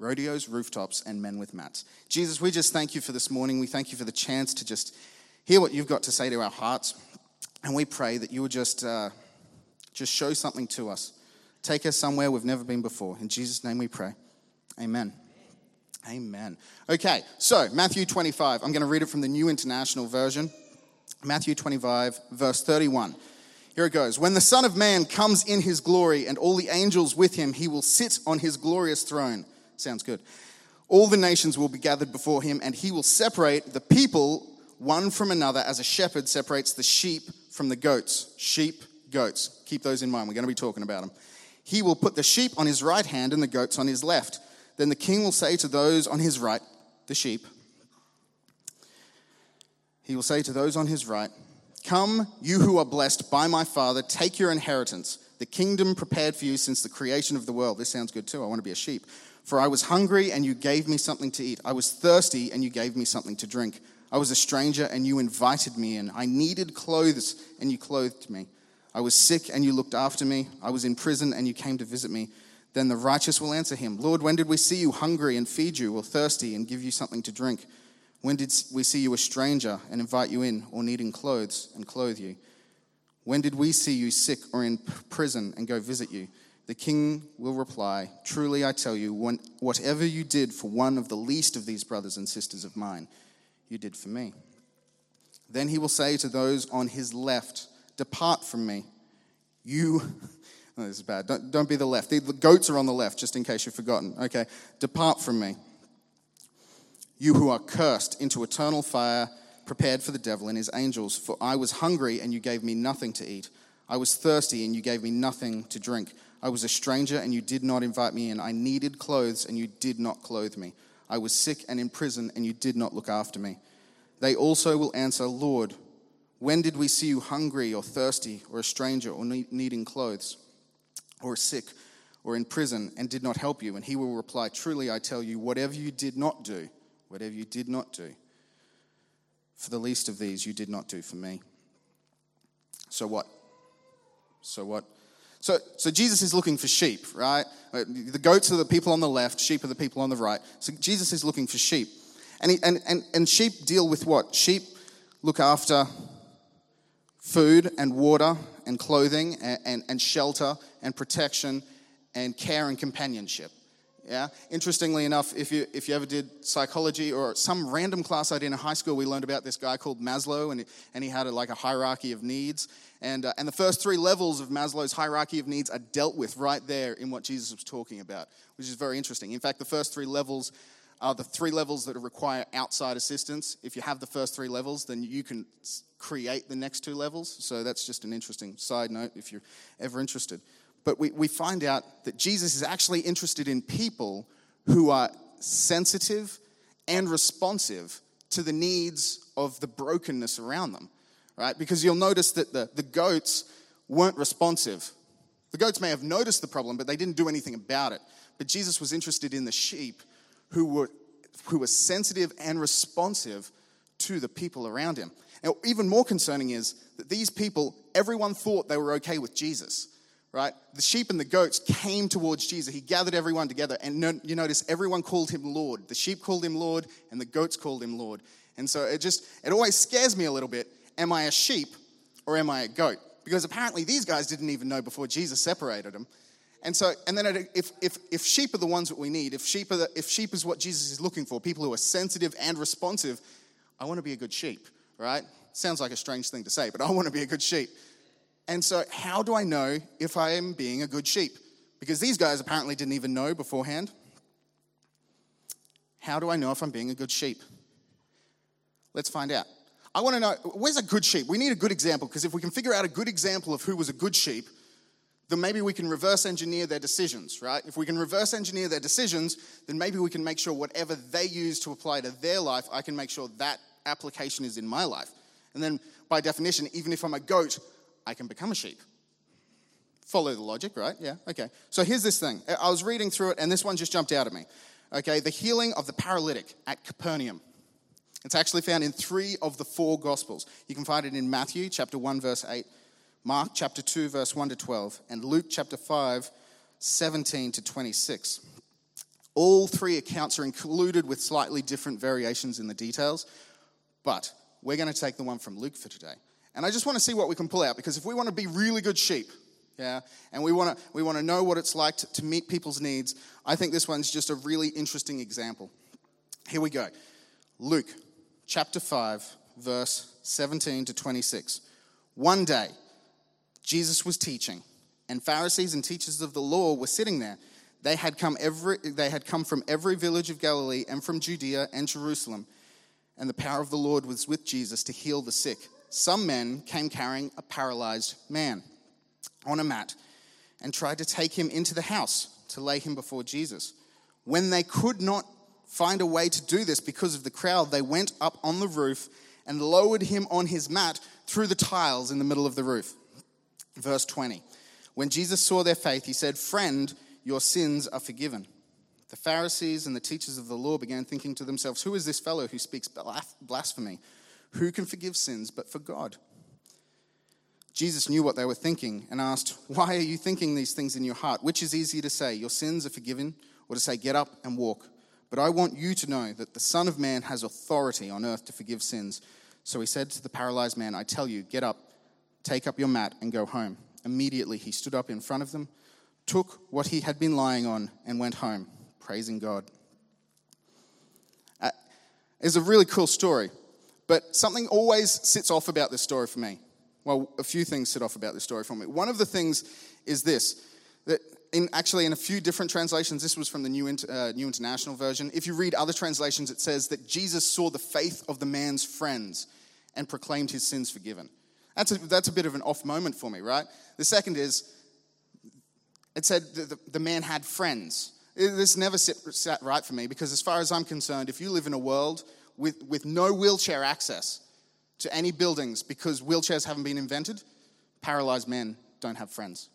rodeos, rooftops, and men with mats. Jesus, we just thank you for this morning. We thank you for the chance to just hear what you've got to say to our hearts. And we pray that you will just, uh, just show something to us. Take us somewhere we've never been before. In Jesus' name we pray. Amen. Amen. Okay, so Matthew 25. I'm going to read it from the New International Version. Matthew 25, verse 31. Here it goes. When the Son of Man comes in his glory and all the angels with him, he will sit on his glorious throne. Sounds good. All the nations will be gathered before him, and he will separate the people one from another as a shepherd separates the sheep from the goats. Sheep, goats. Keep those in mind. We're going to be talking about them. He will put the sheep on his right hand and the goats on his left. Then the king will say to those on his right, the sheep, he will say to those on his right, Come, you who are blessed by my Father, take your inheritance, the kingdom prepared for you since the creation of the world. This sounds good too. I want to be a sheep. For I was hungry, and you gave me something to eat. I was thirsty, and you gave me something to drink. I was a stranger, and you invited me in. I needed clothes, and you clothed me. I was sick, and you looked after me. I was in prison, and you came to visit me. Then the righteous will answer him Lord, when did we see you hungry and feed you, or thirsty and give you something to drink? When did we see you a stranger and invite you in, or needing clothes and clothe you? When did we see you sick or in prison and go visit you? The king will reply, Truly I tell you, whatever you did for one of the least of these brothers and sisters of mine, you did for me. Then he will say to those on his left, Depart from me, you. Oh, this is bad. Don't, don't be the left. The goats are on the left, just in case you've forgotten. Okay. Depart from me you who are cursed, into eternal fire prepared for the devil and his angels. For I was hungry, and you gave me nothing to eat. I was thirsty, and you gave me nothing to drink. I was a stranger, and you did not invite me in. I needed clothes, and you did not clothe me. I was sick and in prison, and you did not look after me. They also will answer, Lord, when did we see you hungry or thirsty, or a stranger, or needing clothes, or sick, or in prison, and did not help you? And he will reply, Truly I tell you, whatever you did not do, Whatever you did not do for the least of these, you did not do for me. So what? So what? So, so Jesus is looking for sheep, right? The goats are the people on the left, sheep are the people on the right. So Jesus is looking for sheep. And, he, and, and, and sheep deal with what? Sheep look after food and water and clothing and, and, and shelter and protection and care and companionship. Yeah. Interestingly enough, if you if you ever did psychology or some random class I did in high school, we learned about this guy called Maslow, and and he had a, like a hierarchy of needs, and uh, and the first three levels of Maslow's hierarchy of needs are dealt with right there in what Jesus was talking about, which is very interesting. In fact, the first three levels are the three levels that require outside assistance. If you have the first three levels, then you can create the next two levels. So that's just an interesting side note if you're ever interested. But we, we find out that Jesus is actually interested in people who are sensitive and responsive to the needs of the brokenness around them, right? Because you'll notice that the, the goats weren't responsive. The goats may have noticed the problem, but they didn't do anything about it. But Jesus was interested in the sheep who were, who were sensitive and responsive to the people around him. Now, even more concerning is that these people, everyone thought they were okay with Jesus right? The sheep and the goats came towards Jesus. He gathered everyone together, and you notice everyone called him Lord. The sheep called him Lord, and the goats called him Lord. And so it just, it always scares me a little bit. Am I a sheep or am I a goat? Because apparently these guys didn't even know before Jesus separated them. And so, and then if, if, if sheep are the ones that we need, if sheep, are the, if sheep is what Jesus is looking for, people who are sensitive and responsive, I want to be a good sheep, right? Sounds like a strange thing to say, but I want to be a good sheep. And so, how do I know if I am being a good sheep? Because these guys apparently didn't even know beforehand. How do I know if I'm being a good sheep? Let's find out. I want to know where's a good sheep? We need a good example because if we can figure out a good example of who was a good sheep, then maybe we can reverse engineer their decisions, right? If we can reverse engineer their decisions, then maybe we can make sure whatever they use to apply to their life, I can make sure that application is in my life. And then by definition, even if I'm a goat, I can become a sheep. Follow the logic, right? Yeah, okay. So here's this thing. I was reading through it, and this one just jumped out at me. Okay, the healing of the paralytic at Capernaum. It's actually found in three of the four Gospels. You can find it in Matthew chapter 1, verse 8, Mark chapter 2, verse 1 to 12, and Luke chapter 5, 17 to 26. All three accounts are included with slightly different variations in the details, but we're going to take the one from Luke for today. And I just want to see what we can pull out because if we want to be really good sheep, yeah, and we want to we want to know what it's like to, to meet people's needs, I think this one's just a really interesting example. Here we go. Luke chapter 5, verse 17 to 26. One day, Jesus was teaching, and Pharisees and teachers of the law were sitting there. They had come, every, they had come from every village of Galilee and from Judea and Jerusalem, and the power of the Lord was with Jesus to heal the sick. Some men came carrying a paralyzed man on a mat and tried to take him into the house to lay him before Jesus. When they could not find a way to do this because of the crowd, they went up on the roof and lowered him on his mat through the tiles in the middle of the roof. Verse 20. When Jesus saw their faith, he said, Friend, your sins are forgiven. The Pharisees and the teachers of the law began thinking to themselves, Who is this fellow who speaks blasphemy? Who can forgive sins but for God? Jesus knew what they were thinking and asked, Why are you thinking these things in your heart? Which is easier to say, Your sins are forgiven, or to say, Get up and walk? But I want you to know that the Son of Man has authority on earth to forgive sins. So he said to the paralyzed man, I tell you, get up, take up your mat, and go home. Immediately he stood up in front of them, took what he had been lying on, and went home, praising God. Uh, it's a really cool story, but something always sits off about this story for me. Well, a few things sit off about this story for me. One of the things is this that in actually in a few different translations this was from the new, uh, new international version if you read other translations it says that jesus saw the faith of the man's friends and proclaimed his sins forgiven that's a, that's a bit of an off moment for me right the second is it said the, the man had friends this never sat right for me because as far as i'm concerned if you live in a world with, with no wheelchair access to any buildings because wheelchairs haven't been invented paralyzed men don't have friends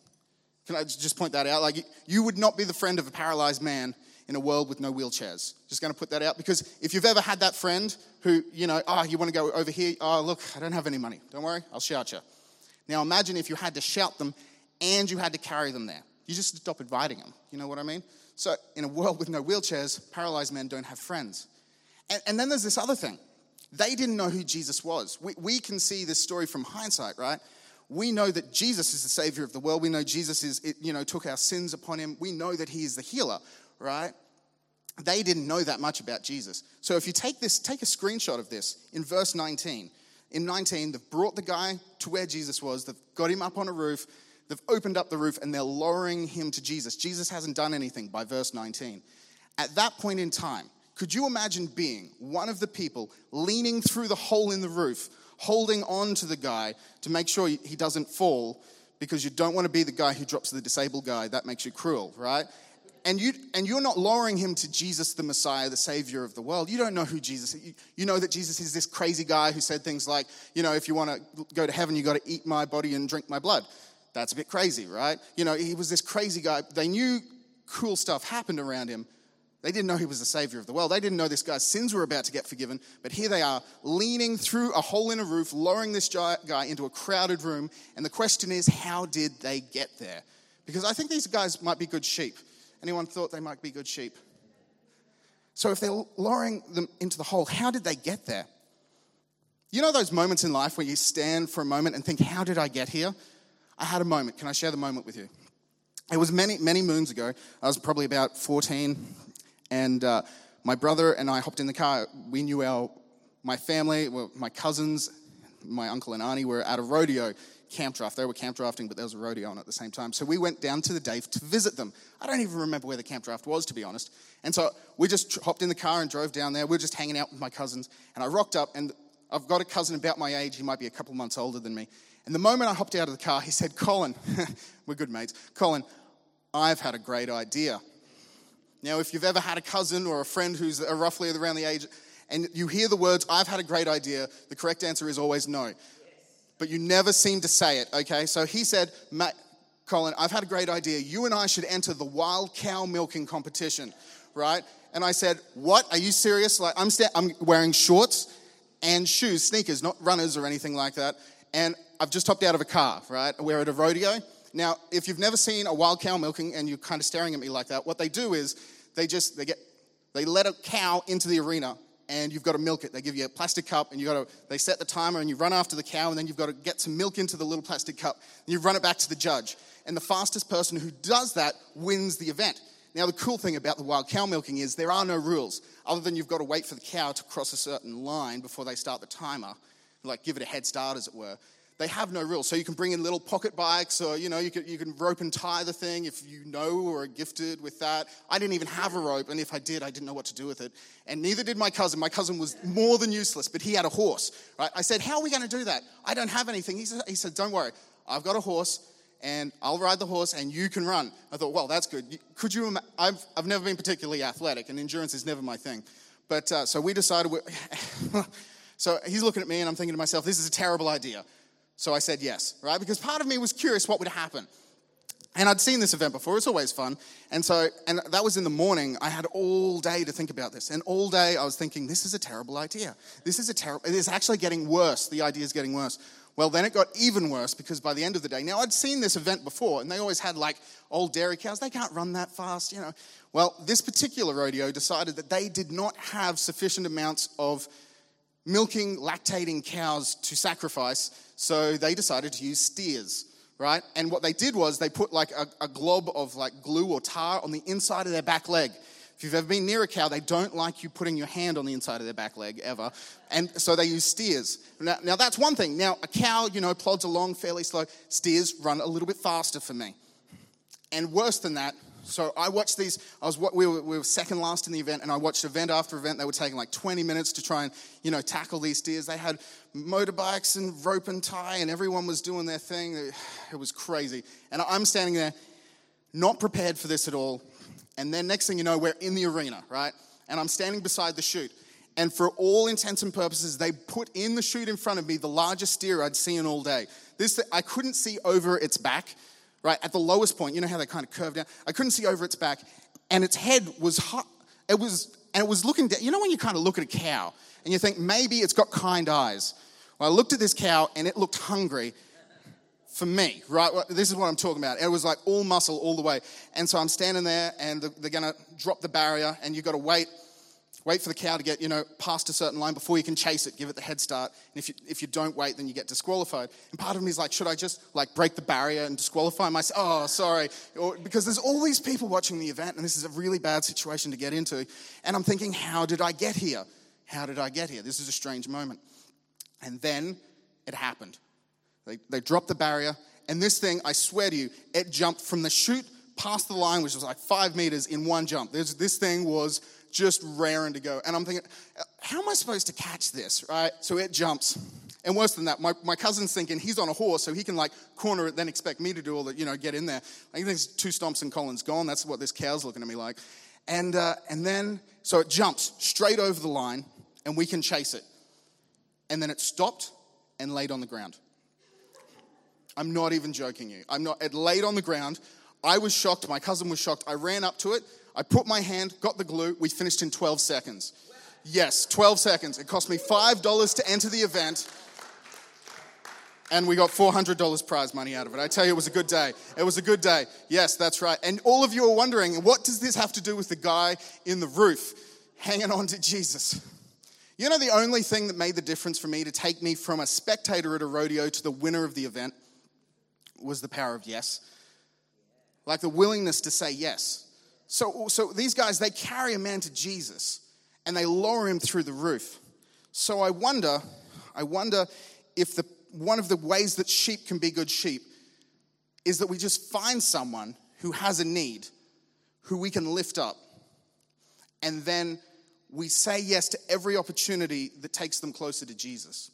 can I just point that out? Like, you would not be the friend of a paralyzed man in a world with no wheelchairs. Just going to put that out because if you've ever had that friend who, you know, oh, you want to go over here? Oh, look, I don't have any money. Don't worry, I'll shout you. Now imagine if you had to shout them and you had to carry them there. You just stop inviting them. You know what I mean? So, in a world with no wheelchairs, paralyzed men don't have friends. And, and then there's this other thing. They didn't know who Jesus was. We, we can see this story from hindsight, right? we know that Jesus is the Savior of the world. We know Jesus is, you know, took our sins upon him. We know that he is the healer, right? They didn't know that much about Jesus. So if you take this, take a screenshot of this in verse 19. In 19, they've brought the guy to where Jesus was, they've got him up on a roof, they've opened up the roof, and they're lowering him to Jesus. Jesus hasn't done anything by verse 19. At that point in time, could you imagine being one of the people leaning through the hole in the roof, holding on to the guy to make sure he doesn't fall because you don't want to be the guy who drops the disabled guy. That makes you cruel, right? And, you, and you're not lowering him to Jesus, the Messiah, the Savior of the world. You don't know who Jesus is. You, you know that Jesus is this crazy guy who said things like, you know, if you want to go to heaven, you got to eat my body and drink my blood. That's a bit crazy, right? You know, he was this crazy guy. They knew cool stuff happened around him, they didn't know he was the savior of the world. They didn't know this guy's sins were about to get forgiven. But here they are, leaning through a hole in a roof, lowering this guy into a crowded room. And the question is, how did they get there? Because I think these guys might be good sheep. Anyone thought they might be good sheep? So if they're lowering them into the hole, how did they get there? You know those moments in life where you stand for a moment and think, how did I get here? I had a moment. Can I share the moment with you? It was many, many moons ago. I was probably about 14, and uh, my brother and I hopped in the car. We knew our, my family, well, my cousins, my uncle and auntie were at a rodeo camp draft. They were camp drafting, but there was a rodeo on at the same time. So we went down to the Dave to visit them. I don't even remember where the camp draft was, to be honest. And so we just hopped in the car and drove down there. We are just hanging out with my cousins. And I rocked up, and I've got a cousin about my age. He might be a couple months older than me. And the moment I hopped out of the car, he said, Colin, we're good mates. Colin, I've had a great idea. Now, if you've ever had a cousin or a friend who's uh, roughly around the age and you hear the words, I've had a great idea, the correct answer is always no. But you never seem to say it, okay? So he said, Matt, Colin, I've had a great idea. You and I should enter the wild cow milking competition, right? And I said, What? Are you serious? Like, I'm, sta- I'm wearing shorts and shoes, sneakers, not runners or anything like that. And I've just hopped out of a car, right? We're at a rodeo. Now, if you've never seen a wild cow milking and you're kind of staring at me like that, what they do is they just, they get, they let a cow into the arena and you've got to milk it. They give you a plastic cup and you got to, they set the timer and you run after the cow and then you've got to get some milk into the little plastic cup and you run it back to the judge. And the fastest person who does that wins the event. Now, the cool thing about the wild cow milking is there are no rules other than you've got to wait for the cow to cross a certain line before they start the timer, like give it a head start, as it were they have no rules. So you can bring in little pocket bikes, or you know, you can, you can rope and tie the thing if you know or are gifted with that. I didn't even have a rope, and if I did, I didn't know what to do with it. And neither did my cousin. My cousin was more than useless, but he had a horse. Right? I said, "How are we going to do that? I don't have anything." He said, "He said, don't worry, I've got a horse." And I'll ride the horse and you can run. I thought, well, that's good. Could you? I've, I've never been particularly athletic, and endurance is never my thing. But uh, so we decided. so he's looking at me, and I'm thinking to myself, this is a terrible idea. So I said yes, right? Because part of me was curious what would happen. And I'd seen this event before, it's always fun. And so, and that was in the morning. I had all day to think about this. And all day I was thinking, this is a terrible idea. This is a terrible, it is actually getting worse. The idea is getting worse. Well, then it got even worse because by the end of the day, now I'd seen this event before and they always had like old dairy cows. They can't run that fast, you know. Well, this particular rodeo decided that they did not have sufficient amounts of milking, lactating cows to sacrifice, so they decided to use steers, right? And what they did was they put like a, a glob of like glue or tar on the inside of their back leg. If you've ever been near a cow, they don't like you putting your hand on the inside of their back leg ever. And so they use steers. Now, now that's one thing. Now, a cow, you know, plods along fairly slow. Steers run a little bit faster for me. And worse than that, so I watched these. I was we were, we were second last in the event, and I watched event after event. They were taking like 20 minutes to try and you know tackle these steers. They had motorbikes and rope and tie, and everyone was doing their thing. It was crazy. And I'm standing there, not prepared for this at all. And then next thing you know, we're in the arena, right? And I'm standing beside the chute. And for all intents and purposes, they put in the chute in front of me the largest steer I'd seen all day. This I couldn't see over its back right? At the lowest point, you know how they kind of curve down? I couldn't see over its back, and its head was hot. It was, and it was looking down. You know when you kind of look at a cow and you think maybe it's got kind eyes? Well, I looked at this cow and it looked hungry for me, right? This is what I'm talking about. It was like all muscle all the way. And so I'm standing there and they're going to drop the barrier and you've got to wait Wait for the cow to get, you know, past a certain line before you can chase it, give it the head start. And if you, if you don't wait, then you get disqualified. And part of me is like, should I just like break the barrier and disqualify myself? Oh, sorry. Or, because there's all these people watching the event and this is a really bad situation to get into. And I'm thinking, how did I get here? How did I get here? This is a strange moment. And then it happened. They, they dropped the barrier, and this thing, I swear to you, it jumped from the chute past the line, which was like five meters in one jump. This, this thing was just raring to go. And I'm thinking, how am I supposed to catch this, right? So it jumps. And worse than that, my, my cousin's thinking he's on a horse, so he can like corner it, then expect me to do all the, you know, get in there. I think there's two stomps and Colin's gone. That's what this cow's looking at me like. And, uh, and then, so it jumps straight over the line, and we can chase it. And then it stopped and laid on the ground. I'm not even joking you. I'm not, it laid on the ground. I was shocked. My cousin was shocked. I ran up to it. I put my hand, got the glue, we finished in 12 seconds. Yes, 12 seconds. It cost me $5 to enter the event, and we got $400 prize money out of it. I tell you, it was a good day. It was a good day. Yes, that's right. And all of you are wondering, what does this have to do with the guy in the roof hanging on to Jesus? You know, the only thing that made the difference for me to take me from a spectator at a rodeo to the winner of the event was the power of yes. Like the willingness to say yes. So, so these guys, they carry a man to Jesus and they lower him through the roof. So I wonder, I wonder if the, one of the ways that sheep can be good sheep is that we just find someone who has a need, who we can lift up, and then we say yes to every opportunity that takes them closer to Jesus.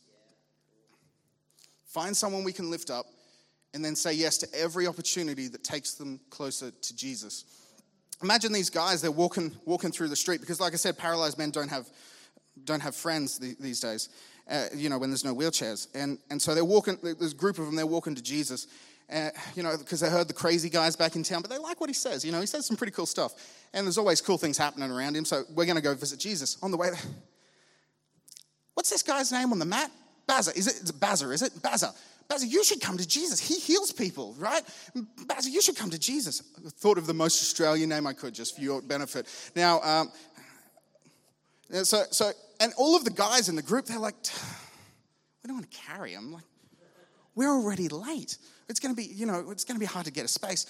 Find someone we can lift up, and then say yes to every opportunity that takes them closer to Jesus imagine these guys, they're walking, walking through the street because, like I said, paralyzed men don't have, don't have friends these days, uh, you know, when there's no wheelchairs. And, and so they're walking, there's a group of them, they're walking to Jesus, uh, you know, because they heard the crazy guys back in town, but they like what he says. You know, he says some pretty cool stuff. And there's always cool things happening around him, so we're going to go visit Jesus. On the way what's this guy's name on the mat? Bazza. Is it? It's Bazza, is it? Bazza. You should come to Jesus. He heals people, right? Basil, you should come to Jesus. I thought of the most Australian name I could just for your benefit. Now, um, so, so, and all of the guys in the group, they're like, we don't want to carry him. Like, we're already late. It's going to be, you know, it's going to be hard to get a space.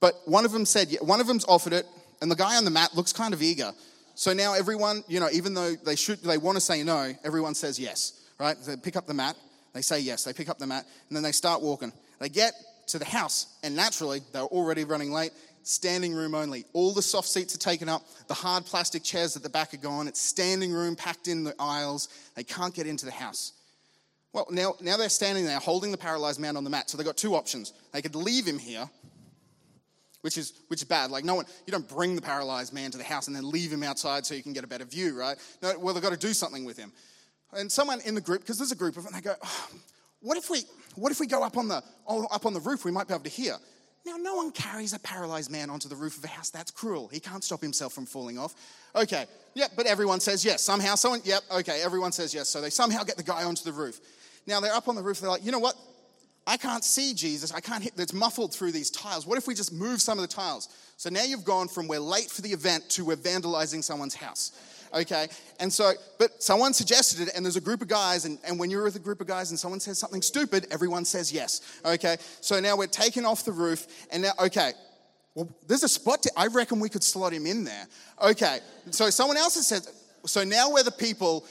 But one of them said, one of them's offered it, and the guy on the mat looks kind of eager. So now everyone, you know, even though they should, they want to say no, everyone says yes, right? They pick up the mat, they say yes, they pick up the mat, and then they start walking. They get to the house, and naturally, they're already running late. Standing room only. All the soft seats are taken up. The hard plastic chairs at the back are gone. It's standing room packed in the aisles. They can't get into the house. Well, now, now they're standing there holding the paralyzed man on the mat. So they've got two options. They could leave him here, which is, which is bad. Like, no one, you don't bring the paralyzed man to the house and then leave him outside so you can get a better view, right? No, well, they've got to do something with him. And someone in the group, because there's a group of them, they go, oh, what if we, what if we go up on the, oh, up on the roof? We might be able to hear. Now, no one carries a paralyzed man onto the roof of a house. That's cruel. He can't stop himself from falling off. Okay, yep, but everyone says yes. Somehow, someone, yep, okay, everyone says yes. So they somehow get the guy onto the roof. Now they're up on the roof. They're like, you know what? I can't see Jesus. I can't hit, it's muffled through these tiles. What if we just move some of the tiles? So now you've gone from we're late for the event to we're vandalizing someone's house okay? And so, but someone suggested it, and there's a group of guys, and, and when you're with a group of guys and someone says something stupid, everyone says yes, okay? So now we're taking off the roof, and now, okay, well, there's a spot, to, I reckon we could slot him in there. Okay, so someone else has said, so now we're the people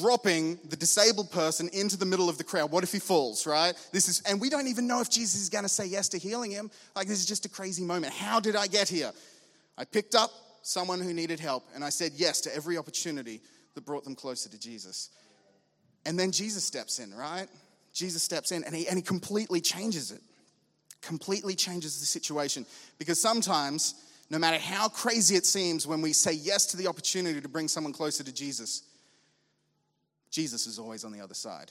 dropping the disabled person into the middle of the crowd. What if he falls, right? This is, and we don't even know if Jesus is going to say yes to healing him. Like, this is just a crazy moment. How did I get here? I picked up someone who needed help, and I said yes to every opportunity that brought them closer to Jesus. And then Jesus steps in, right? Jesus steps in and he, and he completely changes it, completely changes the situation. Because sometimes, no matter how crazy it seems when we say yes to the opportunity to bring someone closer to Jesus, Jesus is always on the other side.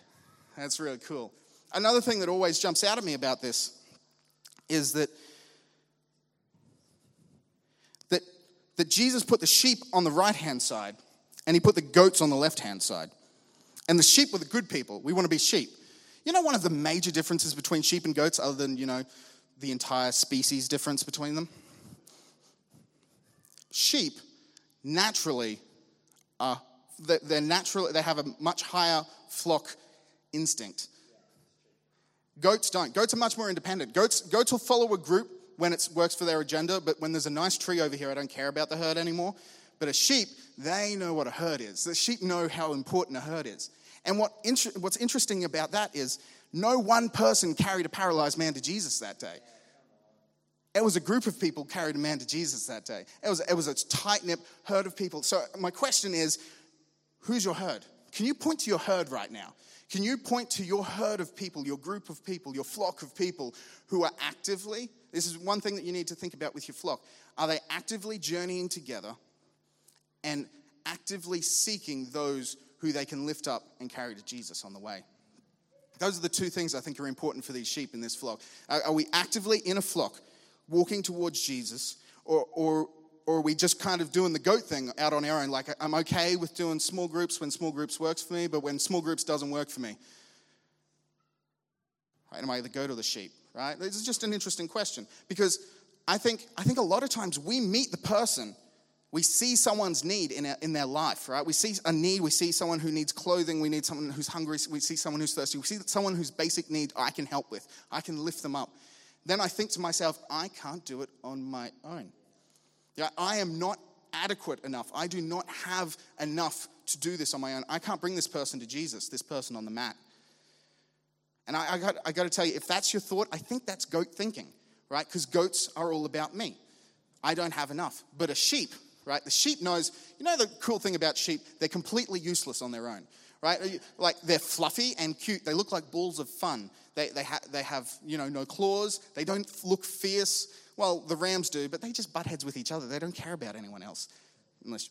That's really cool. Another thing that always jumps out at me about this is that that Jesus put the sheep on the right hand side and he put the goats on the left hand side. And the sheep were the good people. We want to be sheep. You know, one of the major differences between sheep and goats, other than, you know, the entire species difference between them? Sheep naturally are, they're naturally, they have a much higher flock instinct. Goats don't. Goats are much more independent. Goats, goats will follow a group when it works for their agenda, but when there's a nice tree over here, I don't care about the herd anymore. But a sheep, they know what a herd is. The sheep know how important a herd is. And what inter- what's interesting about that is no one person carried a paralyzed man to Jesus that day. It was a group of people carried a man to Jesus that day. It was, it was a tight knit herd of people. So, my question is who's your herd? Can you point to your herd right now? Can you point to your herd of people, your group of people, your flock of people who are actively this is one thing that you need to think about with your flock. Are they actively journeying together and actively seeking those who they can lift up and carry to Jesus on the way? Those are the two things I think are important for these sheep in this flock. Are we actively in a flock walking towards Jesus, or, or, or are we just kind of doing the goat thing out on our own? Like, I'm okay with doing small groups when small groups works for me, but when small groups doesn't work for me, right, am I the goat or the sheep? Right? This is just an interesting question because I think, I think a lot of times we meet the person, we see someone's need in, in their life, right? We see a need, we see someone who needs clothing, we need someone who's hungry, we see someone who's thirsty, we see someone whose basic need I can help with, I can lift them up. Then I think to myself, I can't do it on my own. Yeah, I am not adequate enough. I do not have enough to do this on my own. I can't bring this person to Jesus, this person on the mat. And I, I, got, I got to tell you, if that's your thought, I think that's goat thinking, right? Because goats are all about me. I don't have enough. But a sheep, right? The sheep knows, you know, the cool thing about sheep, they're completely useless on their own, right? Like they're fluffy and cute. They look like balls of fun. They, they, ha- they have, you know, no claws. They don't look fierce. Well, the rams do, but they just butt heads with each other. They don't care about anyone else, unless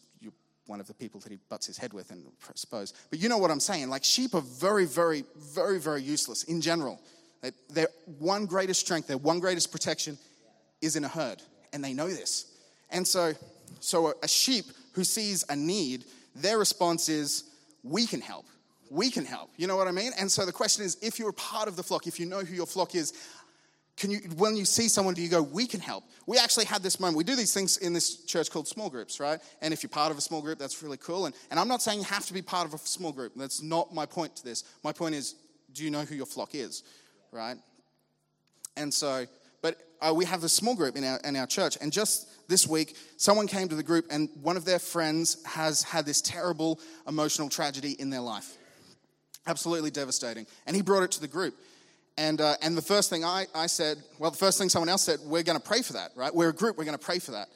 one of the people that he butts his head with, and I suppose. But you know what I'm saying? Like sheep are very, very, very, very useless in general. Their one greatest strength, their one greatest protection is in a herd, and they know this. And so, so a sheep who sees a need, their response is, "We can help. we can help. You know what I mean? And so the question is if you're a part of the flock, if you know who your flock is, can you, when you see someone, do you go, we can help? We actually had this moment. We do these things in this church called small groups, right? And if you're part of a small group, that's really cool. And, and I'm not saying you have to be part of a small group. That's not my point to this. My point is, do you know who your flock is, right? And so, but uh, we have a small group in our, in our church. And just this week, someone came to the group, and one of their friends has had this terrible emotional tragedy in their life. Absolutely devastating. And he brought it to the group. And, uh, and the first thing I, I said, well, the first thing someone else said, we're going to pray for that, right? We're a group, we're going to pray for that.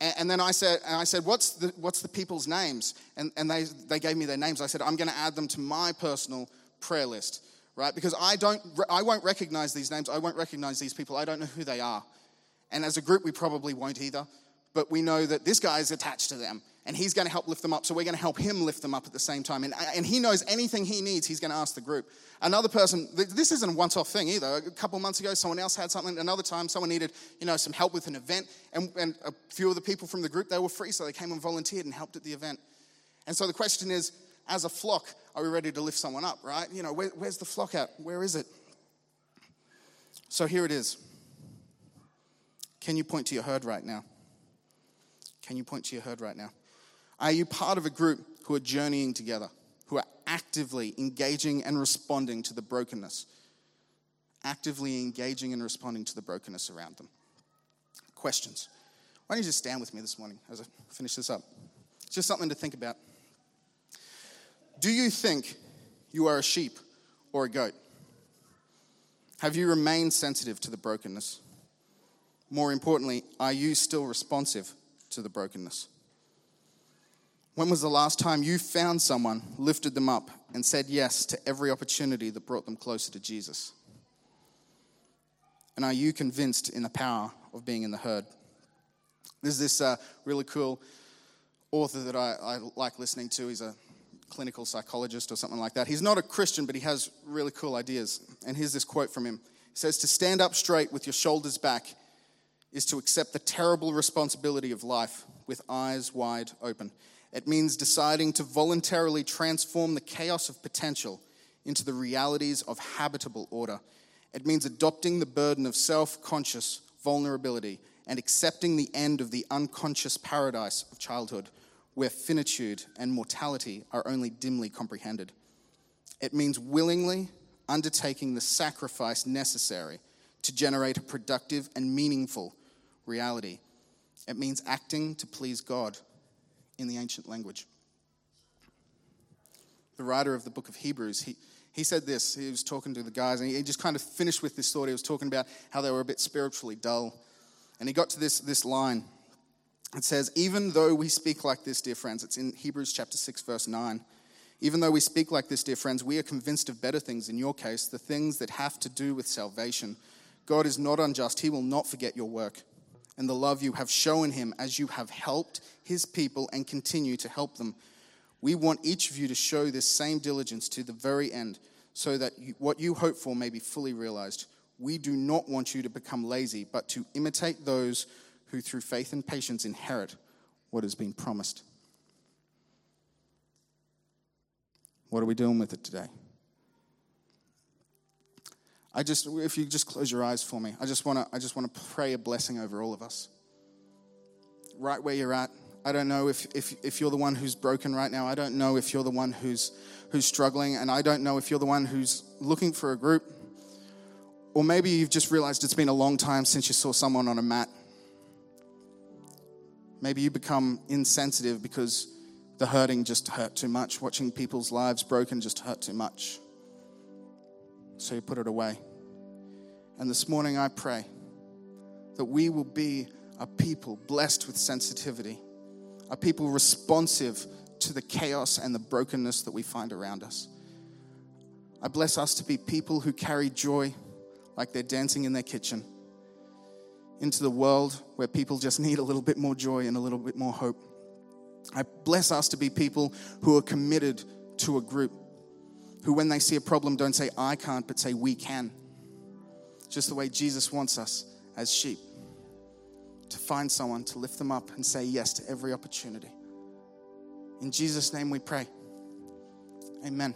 And, and, then I said, and I said, what's the, what's the people's names? And, and they, they gave me their names. I said, I'm going to add them to my personal prayer list, right? Because I, don't, I won't recognize these names. I won't recognize these people. I don't know who they are. And as a group, we probably won't either. But we know that this guy is attached to them and he's going to help lift them up. So we're going to help him lift them up at the same time. And, and he knows anything he needs, he's going to ask the group. Another person, this isn't a once off thing either. A couple months ago, someone else had something. Another time, someone needed you know, some help with an event. And, and a few of the people from the group, they were free. So they came and volunteered and helped at the event. And so the question is, as a flock, are we ready to lift someone up, right? You know, where, where's the flock at? Where is it? So here it is. Can you point to your herd right now? Can you point to your herd right now? Are you part of a group who are journeying together, who are actively engaging and responding to the brokenness? Actively engaging and responding to the brokenness around them. Questions. Why don't you just stand with me this morning as I finish this up? It's just something to think about. Do you think you are a sheep or a goat? Have you remained sensitive to the brokenness? More importantly, are you still responsive to the brokenness? When was the last time you found someone, lifted them up, and said yes to every opportunity that brought them closer to Jesus? And are you convinced in the power of being in the herd? There's this uh, really cool author that I, I like listening to. He's a clinical psychologist or something like that. He's not a Christian, but he has really cool ideas. And here's this quote from him He says, To stand up straight with your shoulders back is to accept the terrible responsibility of life with eyes wide open. It means deciding to voluntarily transform the chaos of potential into the realities of habitable order. It means adopting the burden of self conscious vulnerability and accepting the end of the unconscious paradise of childhood, where finitude and mortality are only dimly comprehended. It means willingly undertaking the sacrifice necessary to generate a productive and meaningful reality. It means acting to please God in the ancient language. The writer of the book of Hebrews, he, he said this. He was talking to the guys, and he just kind of finished with this thought. He was talking about how they were a bit spiritually dull. And he got to this, this line. It says, Even though we speak like this, dear friends, it's in Hebrews chapter 6, verse 9. Even though we speak like this, dear friends, we are convinced of better things in your case, the things that have to do with salvation. God is not unjust. He will not forget your work and the love you have shown him as you have helped his people and continue to help them. We want each of you to show this same diligence to the very end so that you, what you hope for may be fully realized. We do not want you to become lazy, but to imitate those who through faith and patience inherit what has been promised. What are we doing with it today? I just, if you just close your eyes for me, I just want to, I just want to pray a blessing over all of us. Right where you're at, I don't know if, if, if you're the one who's broken right now. I don't know if you're the one who's, who's struggling. And I don't know if you're the one who's looking for a group. Or maybe you've just realized it's been a long time since you saw someone on a mat. Maybe you become insensitive because the hurting just hurt too much. Watching people's lives broken just hurt too much so you put it away. And this morning I pray that we will be a people blessed with sensitivity, a people responsive to the chaos and the brokenness that we find around us. I bless us to be people who carry joy like they're dancing in their kitchen into the world where people just need a little bit more joy and a little bit more hope. I bless us to be people who are committed to a group who, when they see a problem, don't say, I can't, but say, we can. Just the way Jesus wants us as sheep to find someone, to lift them up, and say yes to every opportunity. In Jesus' name we pray. Amen.